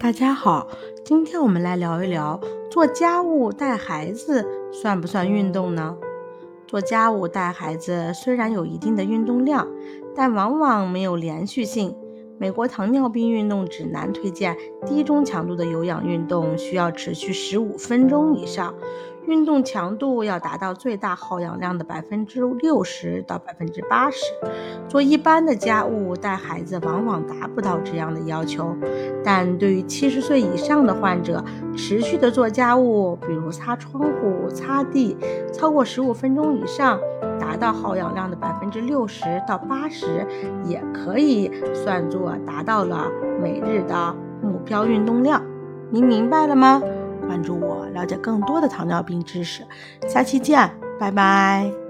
大家好，今天我们来聊一聊做家务带孩子算不算运动呢？做家务带孩子虽然有一定的运动量，但往往没有连续性。美国糖尿病运动指南推荐，低中强度的有氧运动需要持续十五分钟以上。运动强度要达到最大耗氧量的百分之六十到百分之八十。做一般的家务带孩子往往达不到这样的要求，但对于七十岁以上的患者，持续的做家务，比如擦窗户、擦地，超过十五分钟以上，到耗氧量的百分之六十到八十，也可以算作达到了每日的目标运动量。您明白了吗？关注我，了解更多的糖尿病知识。下期见，拜拜。